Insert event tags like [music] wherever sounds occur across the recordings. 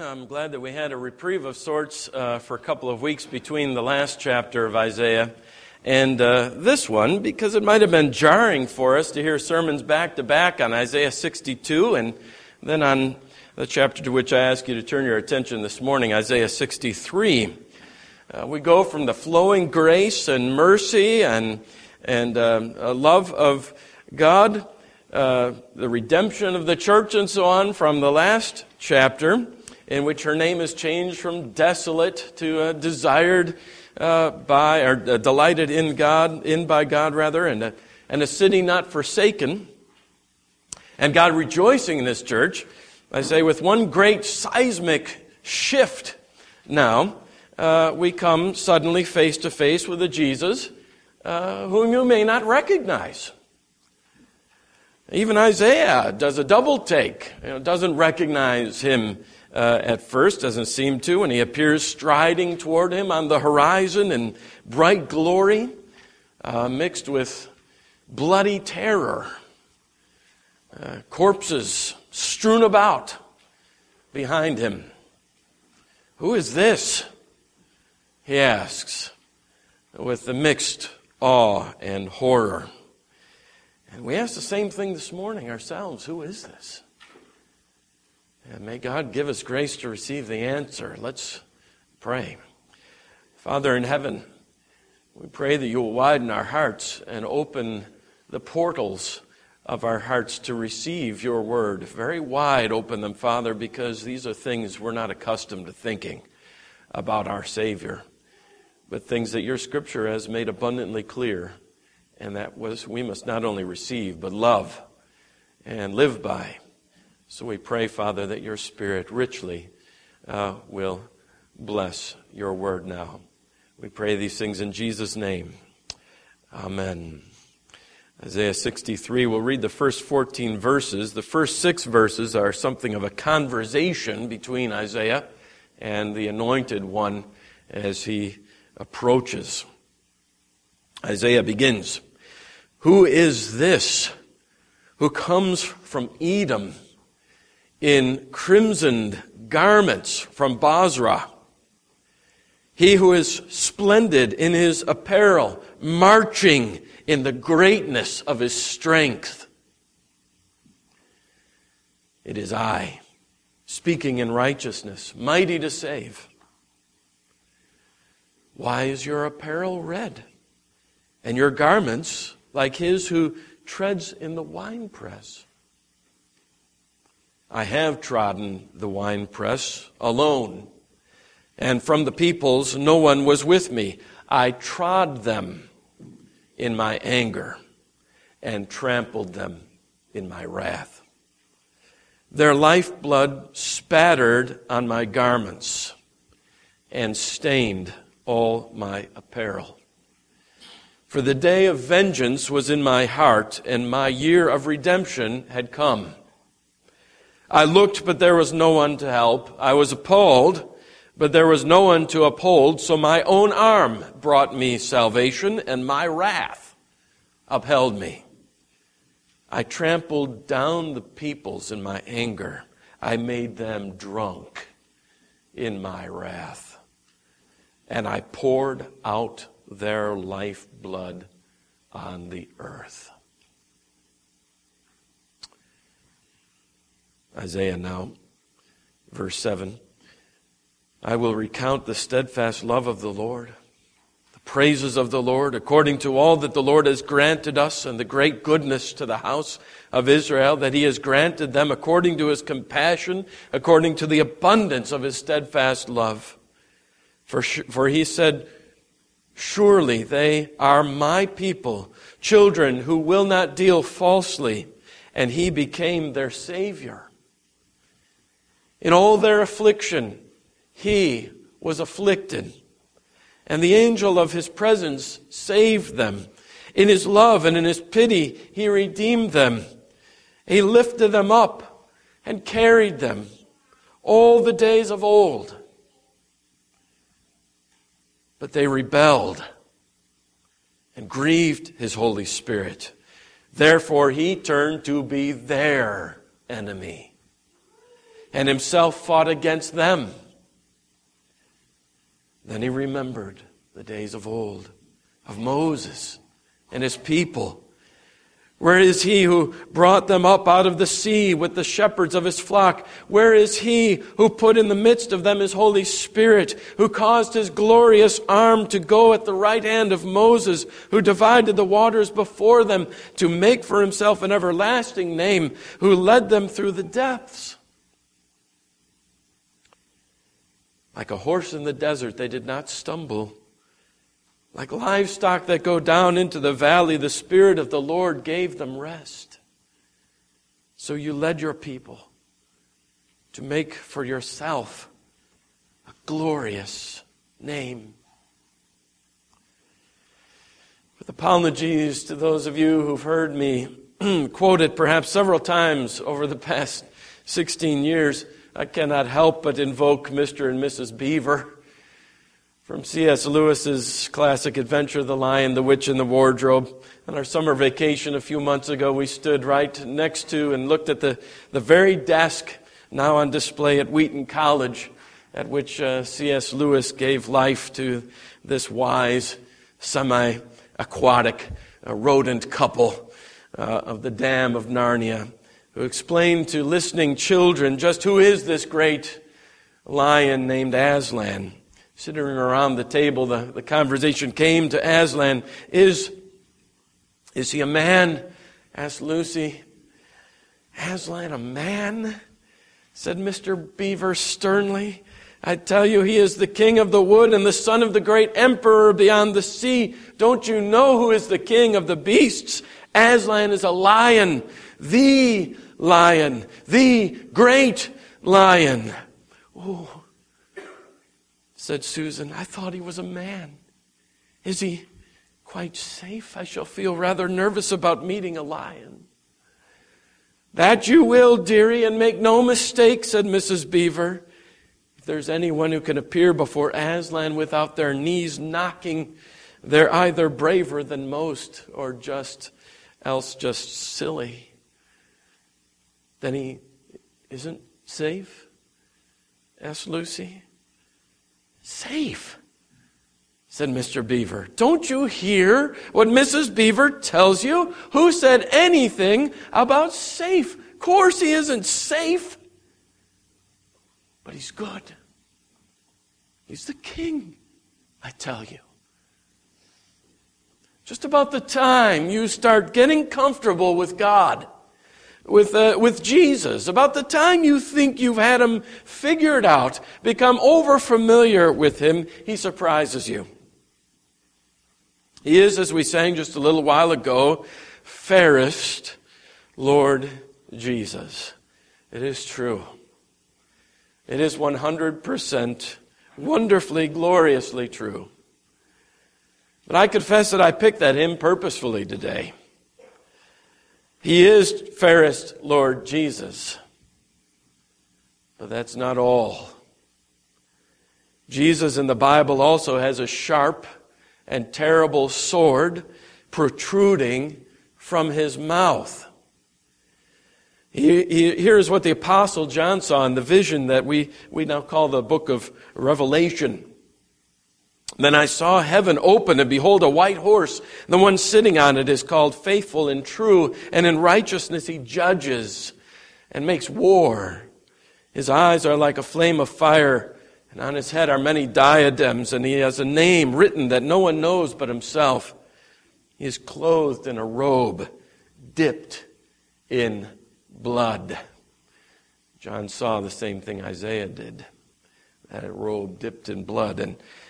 I'm glad that we had a reprieve of sorts uh, for a couple of weeks between the last chapter of Isaiah and uh, this one, because it might have been jarring for us to hear sermons back to back on Isaiah 62 and then on the chapter to which I ask you to turn your attention this morning, Isaiah 63. Uh, we go from the flowing grace and mercy and, and um, love of God, uh, the redemption of the church, and so on from the last chapter in which her name is changed from desolate to uh, desired uh, by, or uh, delighted in God, in by God rather, and a, and a city not forsaken. And God rejoicing in this church, I say, with one great seismic shift now, uh, we come suddenly face to face with a Jesus uh, whom you may not recognize. Even Isaiah does a double take, you know, doesn't recognize him uh, at first, doesn't seem to, and he appears striding toward him on the horizon in bright glory, uh, mixed with bloody terror. Uh, corpses strewn about behind him. Who is this? He asks, with the mixed awe and horror. And we ask the same thing this morning ourselves. Who is this? And may God give us grace to receive the answer. Let's pray. Father in heaven, we pray that you will widen our hearts and open the portals of our hearts to receive your word. Very wide open them, Father, because these are things we're not accustomed to thinking about our Savior, but things that your scripture has made abundantly clear, and that was we must not only receive, but love and live by. So we pray, Father, that your Spirit richly uh, will bless your word now. We pray these things in Jesus' name. Amen. Isaiah 63, we'll read the first 14 verses. The first six verses are something of a conversation between Isaiah and the anointed one as he approaches. Isaiah begins Who is this who comes from Edom? In crimsoned garments from Bozrah. He who is splendid in his apparel, marching in the greatness of his strength. It is I, speaking in righteousness, mighty to save. Why is your apparel red, and your garments like his who treads in the winepress? I have trodden the winepress alone, and from the peoples no one was with me. I trod them in my anger and trampled them in my wrath. Their lifeblood spattered on my garments and stained all my apparel. For the day of vengeance was in my heart, and my year of redemption had come. I looked, but there was no one to help. I was appalled, but there was no one to uphold. So my own arm brought me salvation, and my wrath upheld me. I trampled down the peoples in my anger. I made them drunk in my wrath. And I poured out their lifeblood on the earth. Isaiah now, verse 7. I will recount the steadfast love of the Lord, the praises of the Lord, according to all that the Lord has granted us, and the great goodness to the house of Israel, that he has granted them according to his compassion, according to the abundance of his steadfast love. For, for he said, Surely they are my people, children who will not deal falsely, and he became their Savior. In all their affliction, he was afflicted. And the angel of his presence saved them. In his love and in his pity, he redeemed them. He lifted them up and carried them all the days of old. But they rebelled and grieved his Holy Spirit. Therefore, he turned to be their enemy and himself fought against them. Then he remembered the days of old, of Moses and his people where is he who brought them up out of the sea with the shepherds of his flock? Where is he who put in the midst of them his Holy Spirit, who caused his glorious arm to go at the right hand of Moses, who divided the waters before them to make for himself an everlasting name, who led them through the depths? Like a horse in the desert, they did not stumble. Like livestock that go down into the valley, the Spirit of the Lord gave them rest. So you led your people to make for yourself a glorious name. With apologies to those of you who've heard me [clears throat] quote it perhaps several times over the past 16 years, I cannot help but invoke Mr. and Mrs. Beaver from C.S. Lewis's classic adventure, The Lion, the Witch, and the Wardrobe. On our summer vacation a few months ago, we stood right next to and looked at the, the very desk now on display at Wheaton College, at which uh, C.S. Lewis gave life to this wise, semi aquatic, uh, rodent couple uh, of the Dam of Narnia, who explained to listening children just who is this great lion named Aslan sitting around the table, the, the conversation came to Aslan. Is, is he a man? asked Lucy. Aslan a man? said Mr. Beaver sternly. I tell you, he is the king of the wood and the son of the great emperor beyond the sea. Don't you know who is the king of the beasts? Aslan is a lion, the lion, the great lion. Oh, said Susan. I thought he was a man. Is he quite safe? I shall feel rather nervous about meeting a lion. That you will, dearie, and make no mistake, said Mrs. Beaver. If there's anyone who can appear before Aslan without their knees knocking, they're either braver than most or just else just silly. Then he isn't safe? asked Lucy. Safe, said Mr. Beaver. Don't you hear what Mrs. Beaver tells you? Who said anything about safe? Of course he isn't safe. But he's good. He's the king, I tell you. Just about the time you start getting comfortable with God, with, uh, with Jesus. About the time you think you've had him figured out, become over familiar with him, he surprises you. He is, as we sang just a little while ago, fairest Lord Jesus. It is true. It is 100% wonderfully, gloriously true. But I confess that I picked that hymn purposefully today. He is fairest Lord Jesus. But that's not all. Jesus in the Bible also has a sharp and terrible sword protruding from his mouth. He, he, here's what the Apostle John saw in the vision that we, we now call the book of Revelation. Then I saw heaven open, and behold, a white horse. The one sitting on it is called faithful and true, and in righteousness he judges and makes war. His eyes are like a flame of fire, and on his head are many diadems, and he has a name written that no one knows but himself. He is clothed in a robe dipped in blood. John saw the same thing Isaiah did that robe dipped in blood. And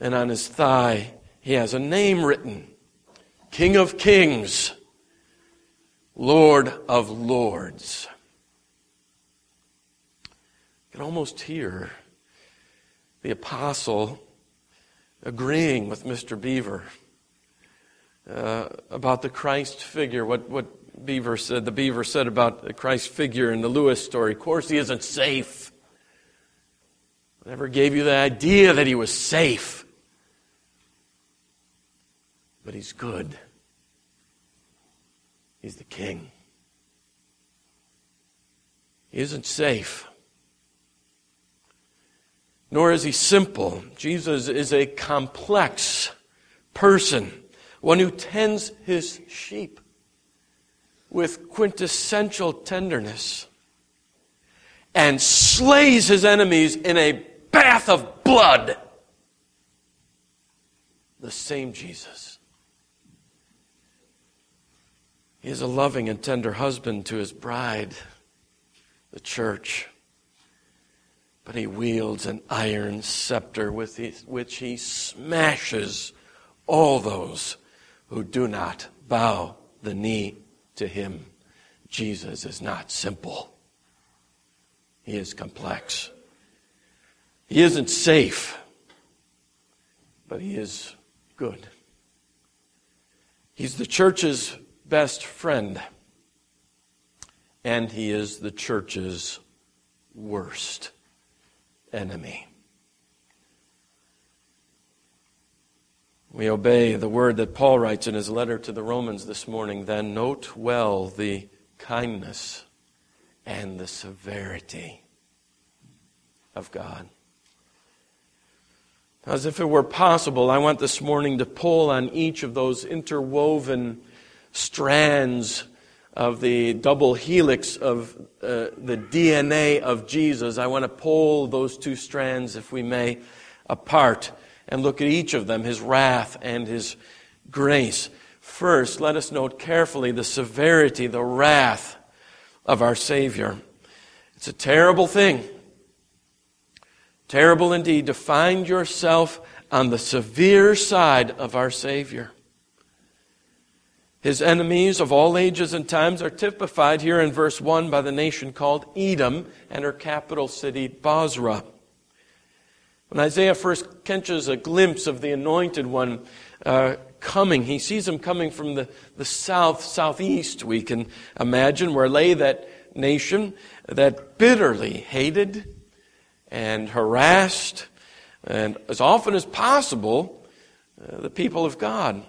and on his thigh he has a name written King of Kings, Lord of Lords. You can almost hear the apostle agreeing with Mr. Beaver uh, about the Christ figure, what, what Beaver said, the Beaver said about the Christ figure in the Lewis story. Of course, he isn't safe. Never gave you the idea that he was safe. But he's good. He's the king. He isn't safe nor is he simple. Jesus is a complex person, one who tends his sheep with quintessential tenderness and slays his enemies in a bath of blood. The same Jesus. He is a loving and tender husband to his bride, the church but he wields an iron scepter with which he smashes all those who do not bow the knee to him. Jesus is not simple. He is complex. He isn't safe, but he is good. He's the church's best friend, and he is the church's worst enemy. We obey the word that Paul writes in his letter to the Romans this morning. Then note well the kindness and the severity of God. As if it were possible, I want this morning to pull on each of those interwoven strands of the double helix of uh, the DNA of Jesus, I want to pull those two strands, if we may, apart and look at each of them, his wrath and his grace. First, let us note carefully the severity, the wrath of our Savior. It's a terrible thing. Terrible indeed to find yourself on the severe side of our Savior. His enemies of all ages and times are typified here in verse 1 by the nation called Edom and her capital city, Bozrah. When Isaiah first catches a glimpse of the anointed one uh, coming, he sees him coming from the, the south, southeast, we can imagine, where lay that nation that bitterly hated and harassed, and as often as possible, uh, the people of God.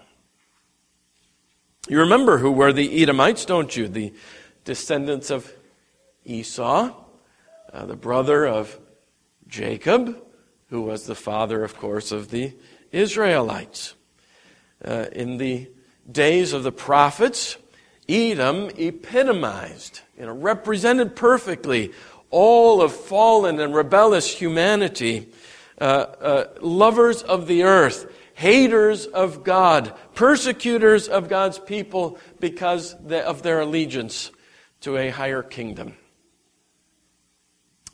You remember who were the Edomites, don't you? The descendants of Esau, uh, the brother of Jacob, who was the father, of course, of the Israelites. Uh, in the days of the prophets, Edom epitomized, you know, represented perfectly all of fallen and rebellious humanity, uh, uh lovers of the earth, haters of God, persecutors of God's people because of their allegiance to a higher kingdom.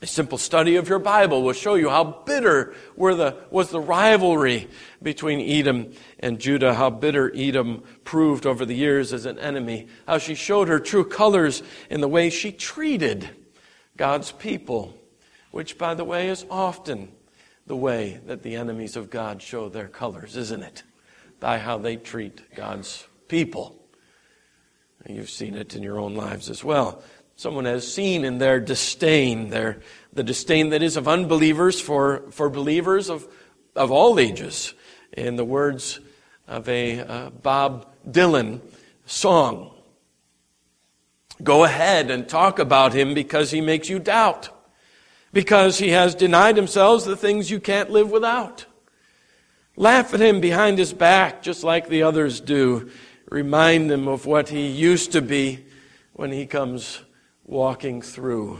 A simple study of your Bible will show you how bitter the, was the rivalry between Edom and Judah, how bitter Edom proved over the years as an enemy, how she showed her true colors in the way she treated God's people, which, by the way, is often the way that the enemies of God show their colors, isn't it? By how they treat God's people. You've seen it in your own lives as well. Someone has seen in their disdain, their, the disdain that is of unbelievers for, for believers of, of all ages, in the words of a uh, Bob Dylan song. Go ahead and talk about him because he makes you doubt because he has denied himself the things you can't live without. Laugh at him behind his back, just like the others do. Remind him of what he used to be when he comes walking through.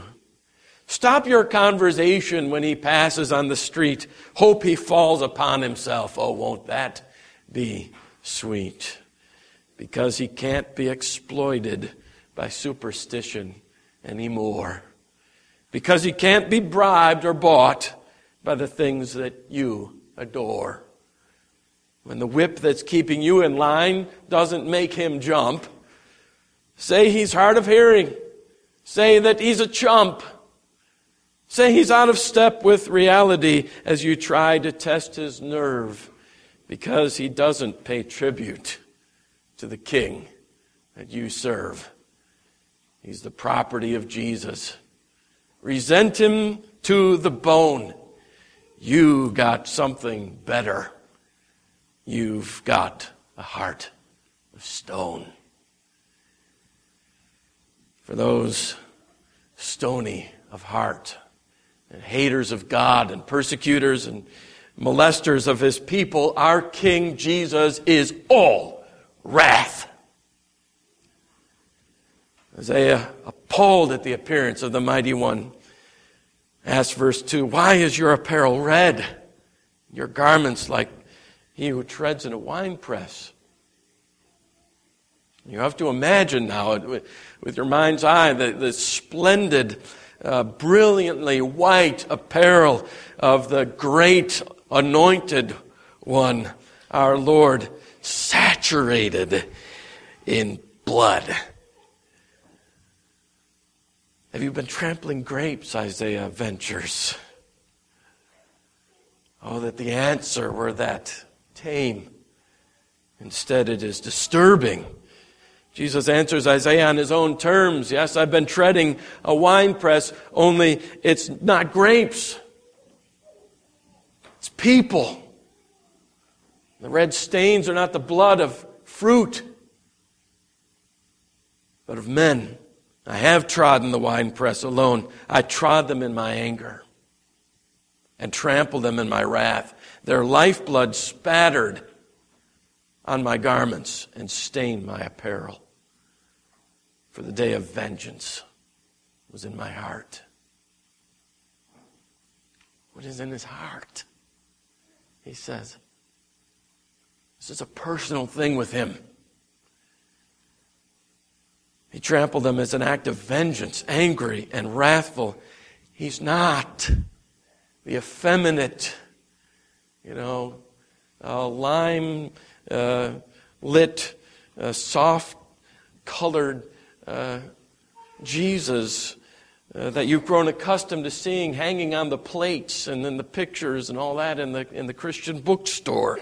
Stop your conversation when he passes on the street. Hope he falls upon himself. Oh, won't that be sweet? Because he can't be exploited by superstition anymore because he can't be bribed or bought by the things that you adore. When the whip that's keeping you in line doesn't make him jump, say he's hard of hearing. Say that he's a chump. Say he's out of step with reality as you try to test his nerve because he doesn't pay tribute to the king that you serve. He's the property of Jesus. Resent him to the bone. You got something better. You've got a heart of stone. For those stony of heart and haters of God and persecutors and molesters of his people, our King Jesus is all wrath. Isaiah, appalled at the appearance of the mighty one, Ask verse 2 Why is your apparel red? Your garments like he who treads in a winepress. You have to imagine now, with your mind's eye, the, the splendid, uh, brilliantly white apparel of the great anointed one, our Lord, saturated in blood. Have you been trampling grapes, Isaiah ventures? Oh, that the answer were that tame. Instead, it is disturbing. Jesus answers Isaiah on his own terms. Yes, I've been treading a winepress, only it's not grapes. It's people. The red stains are not the blood of fruit, but of men. I have trodden the winepress alone. I trod them in my anger and trampled them in my wrath. Their lifeblood spattered on my garments and stained my apparel. For the day of vengeance was in my heart. What is in his heart? He says. This is a personal thing with him. He trampled them as an act of vengeance, angry and wrathful. He's not the effeminate, you know, uh, lime uh, lit, uh, soft colored uh, Jesus uh, that you've grown accustomed to seeing hanging on the plates and in the pictures and all that in the, in the Christian bookstore.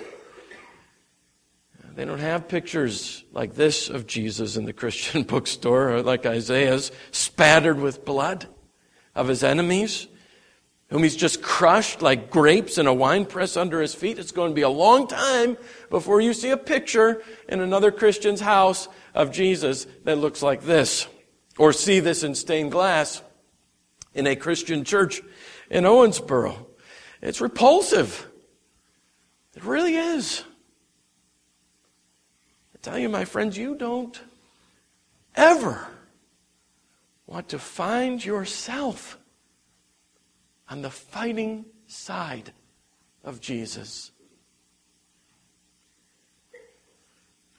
They don't have pictures like this of Jesus in the Christian [laughs] bookstore or like Isaiah's, spattered with blood of his enemies, whom he's just crushed like grapes in a winepress under his feet. It's going to be a long time before you see a picture in another Christian's house of Jesus that looks like this, or see this in stained glass in a Christian church in Owensboro. It's repulsive. It really is tell you, my friends, you don't ever want to find yourself on the fighting side of Jesus.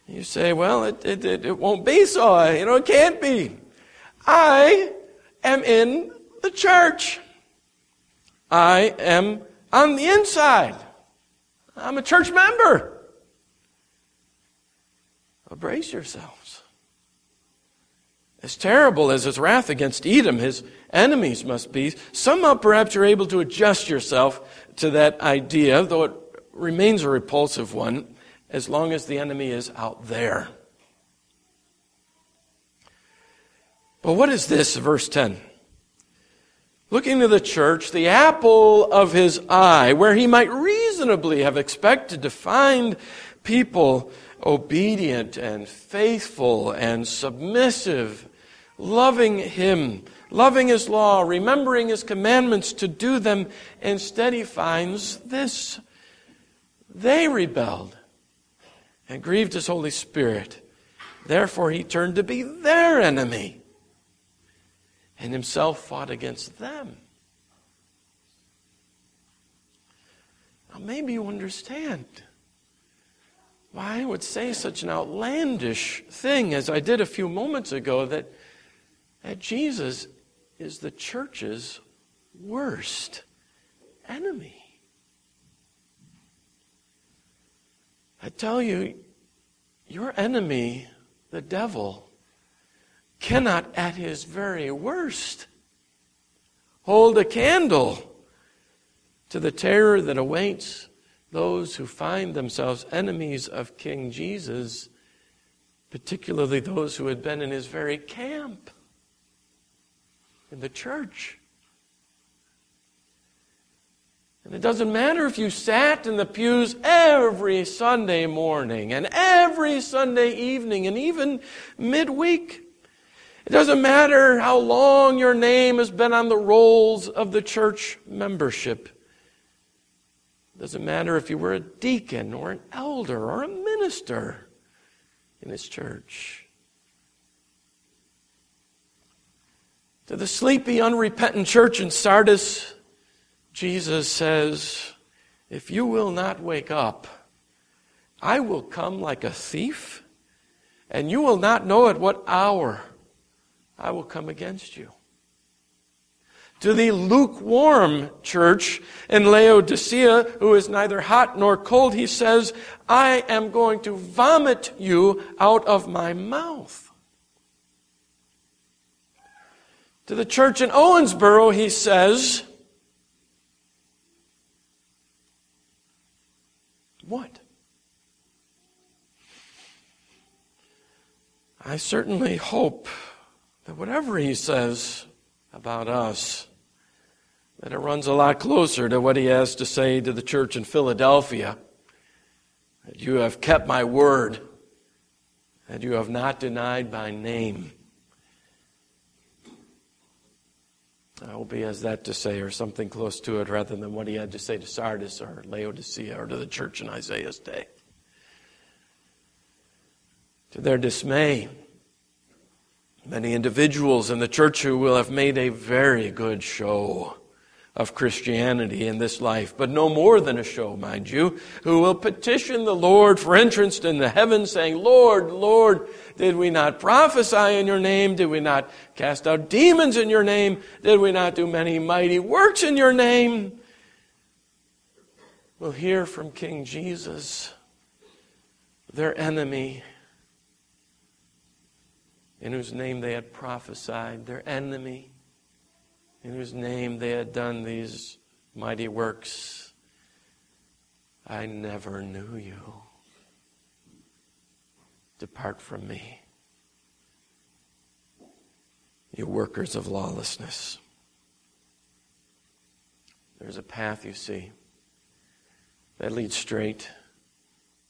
You say, well, it, it, it, it won't be so. You know, it can't be. I am in the church. I am on the inside. I'm a church member. But brace yourselves. As terrible as his wrath against Edom, his enemies must be, somehow perhaps you're able to adjust yourself to that idea, though it remains a repulsive one, as long as the enemy is out there. But what is this, verse 10? Looking to the church, the apple of his eye, where he might reasonably have expected to find people obedient and faithful and submissive, loving Him, loving His law, remembering His commandments to do them. Instead, he finds this. They rebelled and grieved His Holy Spirit. Therefore, he turned to be their enemy and himself fought against them. Now, maybe you understand why I would say such an outlandish thing as I did a few moments ago that, that Jesus is the church's worst enemy. I tell you, your enemy, the devil, cannot at his very worst hold a candle to the terror that awaits those who find themselves enemies of King Jesus, particularly those who had been in his very camp in the church. And it doesn't matter if you sat in the pews every Sunday morning and every Sunday evening and even midweek. It doesn't matter how long your name has been on the rolls of the church membership. Doesn't matter if you were a deacon or an elder or a minister in his church. To the sleepy, unrepentant church in Sardis, Jesus says, If you will not wake up, I will come like a thief, and you will not know at what hour I will come against you. To the lukewarm church in Laodicea, who is neither hot nor cold, he says, I am going to vomit you out of my mouth. To the church in Owensboro, he says, What? I certainly hope that whatever he says about us, that it runs a lot closer to what he has to say to the church in Philadelphia. That you have kept my word, that you have not denied my name. I hope he has that to say, or something close to it, rather than what he had to say to Sardis or Laodicea or to the church in Isaiah's day. To their dismay, many individuals in the church who will have made a very good show of Christianity in this life, but no more than a show, mind you, who will petition the Lord for entrance in the heavens, saying, Lord, Lord, did we not prophesy in your name? Did we not cast out demons in your name? Did we not do many mighty works in your name? We'll hear from King Jesus, their enemy, in whose name they had prophesied, their enemy, in whose name they had done these mighty works. I never knew you. Depart from me, you workers of lawlessness. There's a path, you see, that leads straight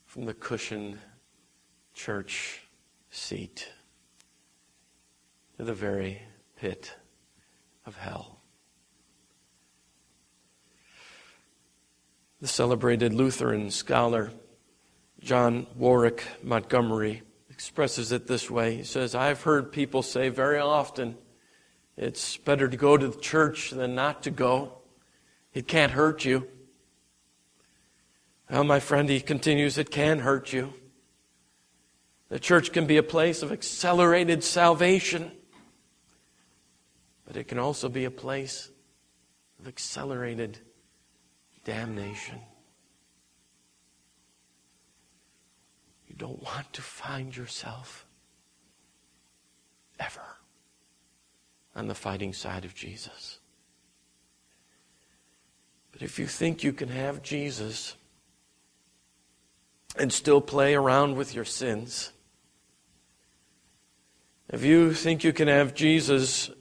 from the cushioned church seat to the very pit of hell. The celebrated Lutheran scholar John Warwick Montgomery expresses it this way. He says, I've heard people say very often, it's better to go to the church than not to go. It can't hurt you. Well, my friend, he continues, it can hurt you. The church can be a place of accelerated salvation. But it can also be a place of accelerated damnation. You don't want to find yourself ever on the fighting side of Jesus. But if you think you can have Jesus and still play around with your sins, if you think you can have Jesus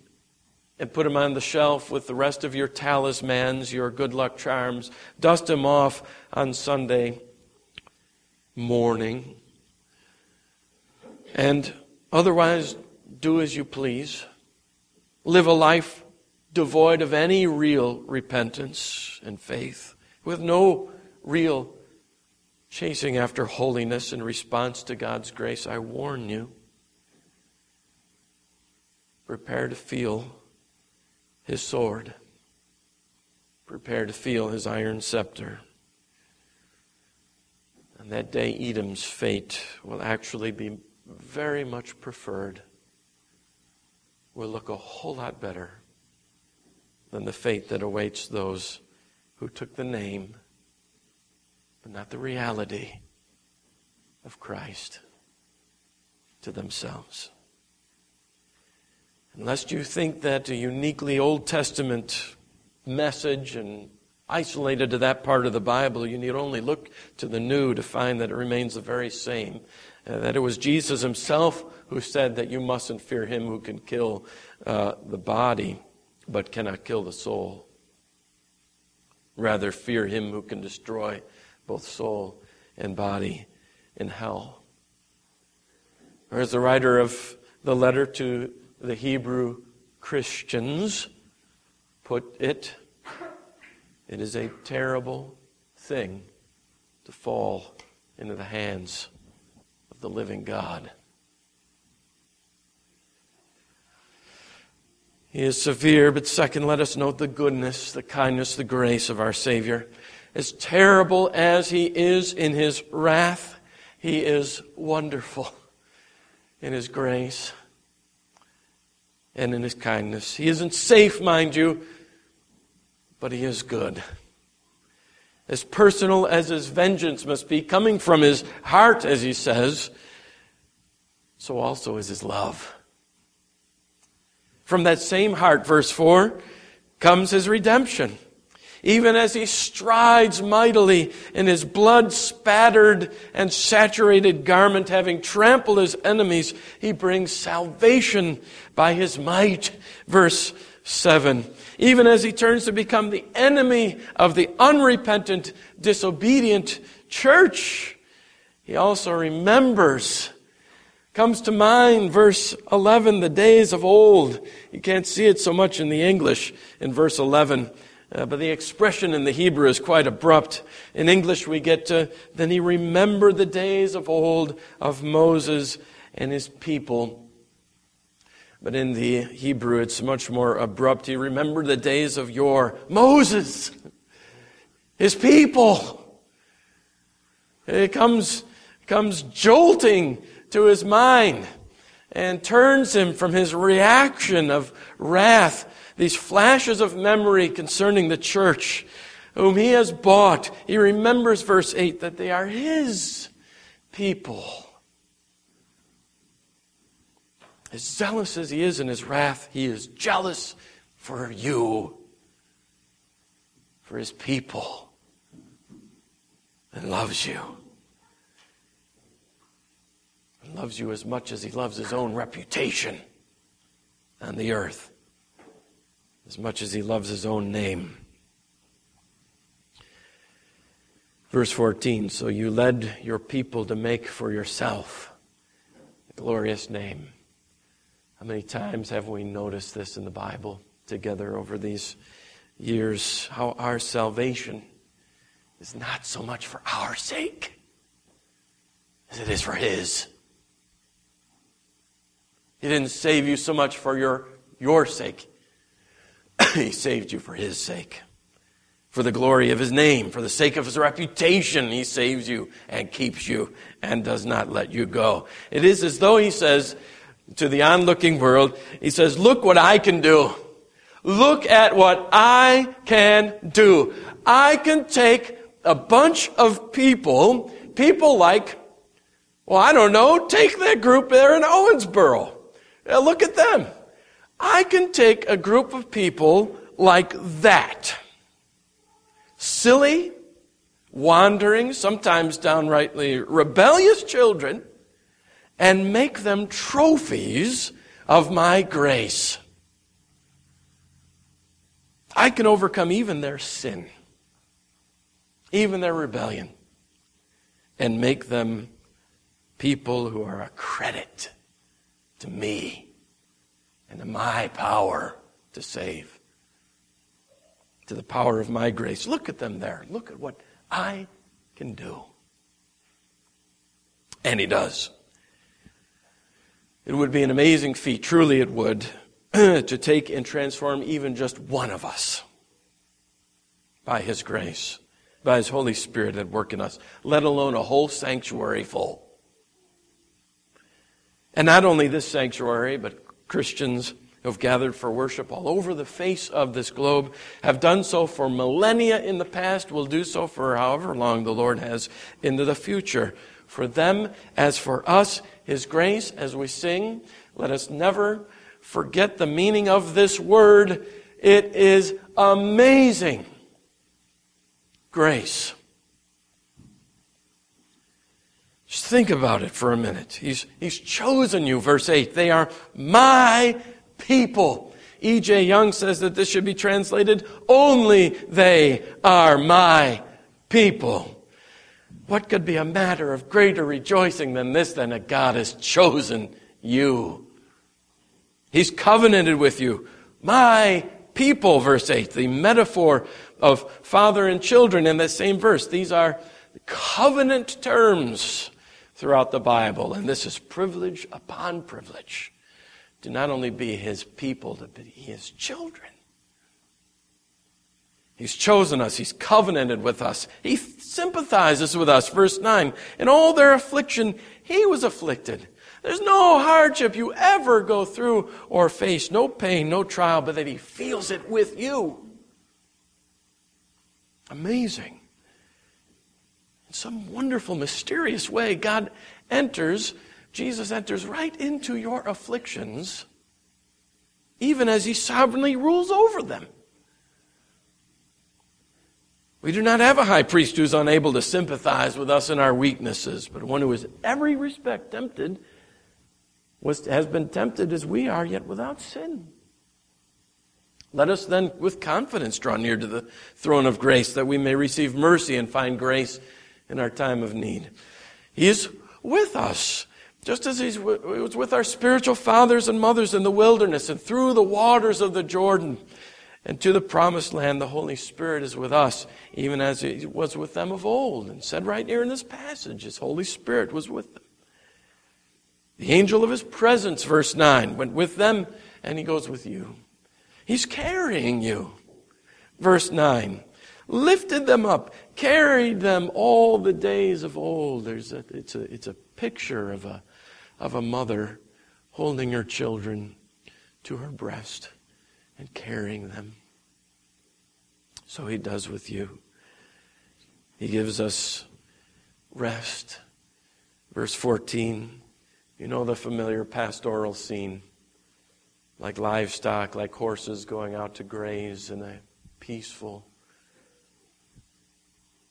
and put them on the shelf with the rest of your talismans, your good luck charms. Dust them off on Sunday morning. And otherwise, do as you please. Live a life devoid of any real repentance and faith, with no real chasing after holiness in response to God's grace. I warn you. Prepare to feel his sword. Prepare to feel his iron scepter. And that day, Edom's fate will actually be very much preferred, will look a whole lot better than the fate that awaits those who took the name, but not the reality of Christ to themselves. Lest you think that a uniquely Old Testament message and isolated to that part of the Bible, you need only look to the New to find that it remains the very same. Uh, that it was Jesus himself who said that you mustn't fear him who can kill uh, the body but cannot kill the soul. Rather, fear him who can destroy both soul and body in hell. Or as the writer of the letter to the Hebrew Christians put it, it is a terrible thing to fall into the hands of the living God. He is severe, but second, let us note the goodness, the kindness, the grace of our Savior. As terrible as he is in his wrath, he is wonderful in his grace and in his kindness. He isn't safe, mind you, but he is good. As personal as his vengeance must be, coming from his heart, as he says, so also is his love. From that same heart, verse 4, comes his redemption. Even as he strides mightily in his blood spattered and saturated garment, having trampled his enemies, he brings salvation by his might. Verse 7. Even as he turns to become the enemy of the unrepentant, disobedient church, he also remembers Comes to mind, verse 11, the days of old. You can't see it so much in the English in verse 11, uh, but the expression in the Hebrew is quite abrupt. In English, we get to, then he remembered the days of old of Moses and his people. But in the Hebrew, it's much more abrupt. He remembered the days of your Moses, his people. It comes, comes jolting to his mind and turns him from his reaction of wrath, these flashes of memory concerning the church whom he has bought. He remembers, verse 8, that they are his people. As zealous as he is in his wrath, he is jealous for you, for his people, and loves you loves you as much as he loves his own reputation on the earth, as much as he loves his own name. Verse 14 So you led your people to make for yourself a glorious name. How many times have we noticed this in the Bible together over these years? How our salvation is not so much for our sake as it is for His. He didn't save you so much for your, your sake. [coughs] he saved you for His sake. For the glory of His name, for the sake of His reputation, He saves you and keeps you and does not let you go. It is as though He says to the onlooking world, He says, look what I can do. Look at what I can do. I can take a bunch of people, people like, well, I don't know, take that group there in Owensboro. Now look at them. I can take a group of people like that. Silly, wandering, sometimes downrightly rebellious children, and make them trophies of my grace. I can overcome even their sin, even their rebellion, and make them people who are a credit to me and to my power to save, to the power of my grace. Look at them there. Look at what I can do. And he does. It would be an amazing feat, truly it would, [clears throat] to take and transform even just one of us by his grace, by his Holy Spirit at work in us, let alone a whole sanctuary full. And not only this sanctuary, but Christians who have gathered for worship all over the face of this globe have done so for millennia in the past, will do so for however long the Lord has into the future. For them, as for us, His grace, as we sing, let us never forget the meaning of this word. It is amazing. Grace. Just think about it for a minute. He's, he's chosen you, verse 8. They are my people. E.J. Young says that this should be translated, only they are my people. What could be a matter of greater rejoicing than this, than that God has chosen you? He's covenanted with you. My people, verse 8, the metaphor of father and children in that same verse. These are covenant terms throughout the Bible, and this is privilege upon privilege to not only be his people, but be his children. He's chosen us. He's covenanted with us. He sympathizes with us. Verse 9. In all their affliction, he was afflicted. There's no hardship you ever go through or face, no pain, no trial, but that he feels it with you. Amazing. In some wonderful, mysterious way, God enters Jesus enters right into your afflictions, even as he sovereignly rules over them. We do not have a high priest who's unable to sympathize with us in our weaknesses, but one who is every respect tempted was, has been tempted as we are, yet without sin. Let us then, with confidence, draw near to the throne of grace that we may receive mercy and find grace in our time of need. He is with us. Just as he was with our spiritual fathers and mothers in the wilderness and through the waters of the Jordan and to the promised land, the Holy Spirit is with us, even as he was with them of old. And said right here in this passage, his Holy Spirit was with them. The angel of his presence, verse 9, went with them, and he goes with you. He's carrying you. Verse 9, lifted them up, carried them all the days of old. There's a, it's, a, it's a picture of a of a mother holding her children to her breast and carrying them. So he does with you. He gives us rest. Verse 14, you know the familiar pastoral scene. Like livestock, like horses going out to graze in a peaceful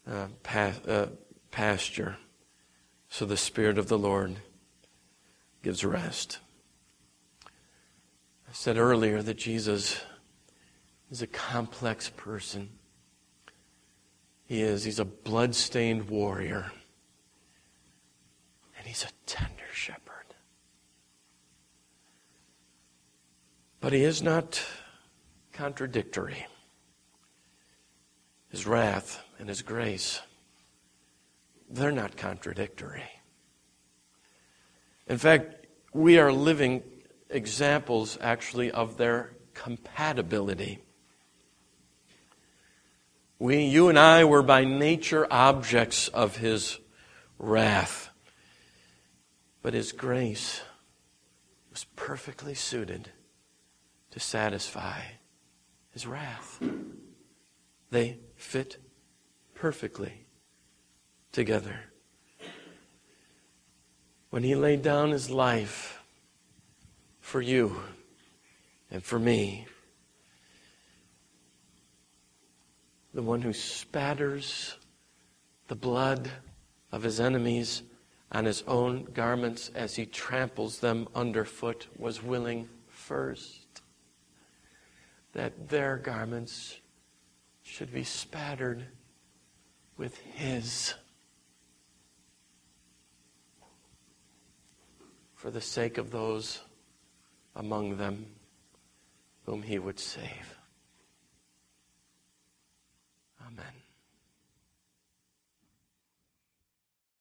uh, uh, pasture. So the Spirit of the Lord gives rest. I said earlier that Jesus is a complex person. He is. He's a blood-stained warrior. And he's a tender shepherd. But he is not contradictory. His wrath and his grace, they're not contradictory. In fact, we are living examples actually of their compatibility. We, you and I were by nature objects of His wrath. But His grace was perfectly suited to satisfy His wrath. They fit perfectly together when he laid down his life for you and for me. The one who spatters the blood of his enemies on his own garments as he tramples them underfoot was willing first that their garments should be spattered with his. for the sake of those among them whom he would save.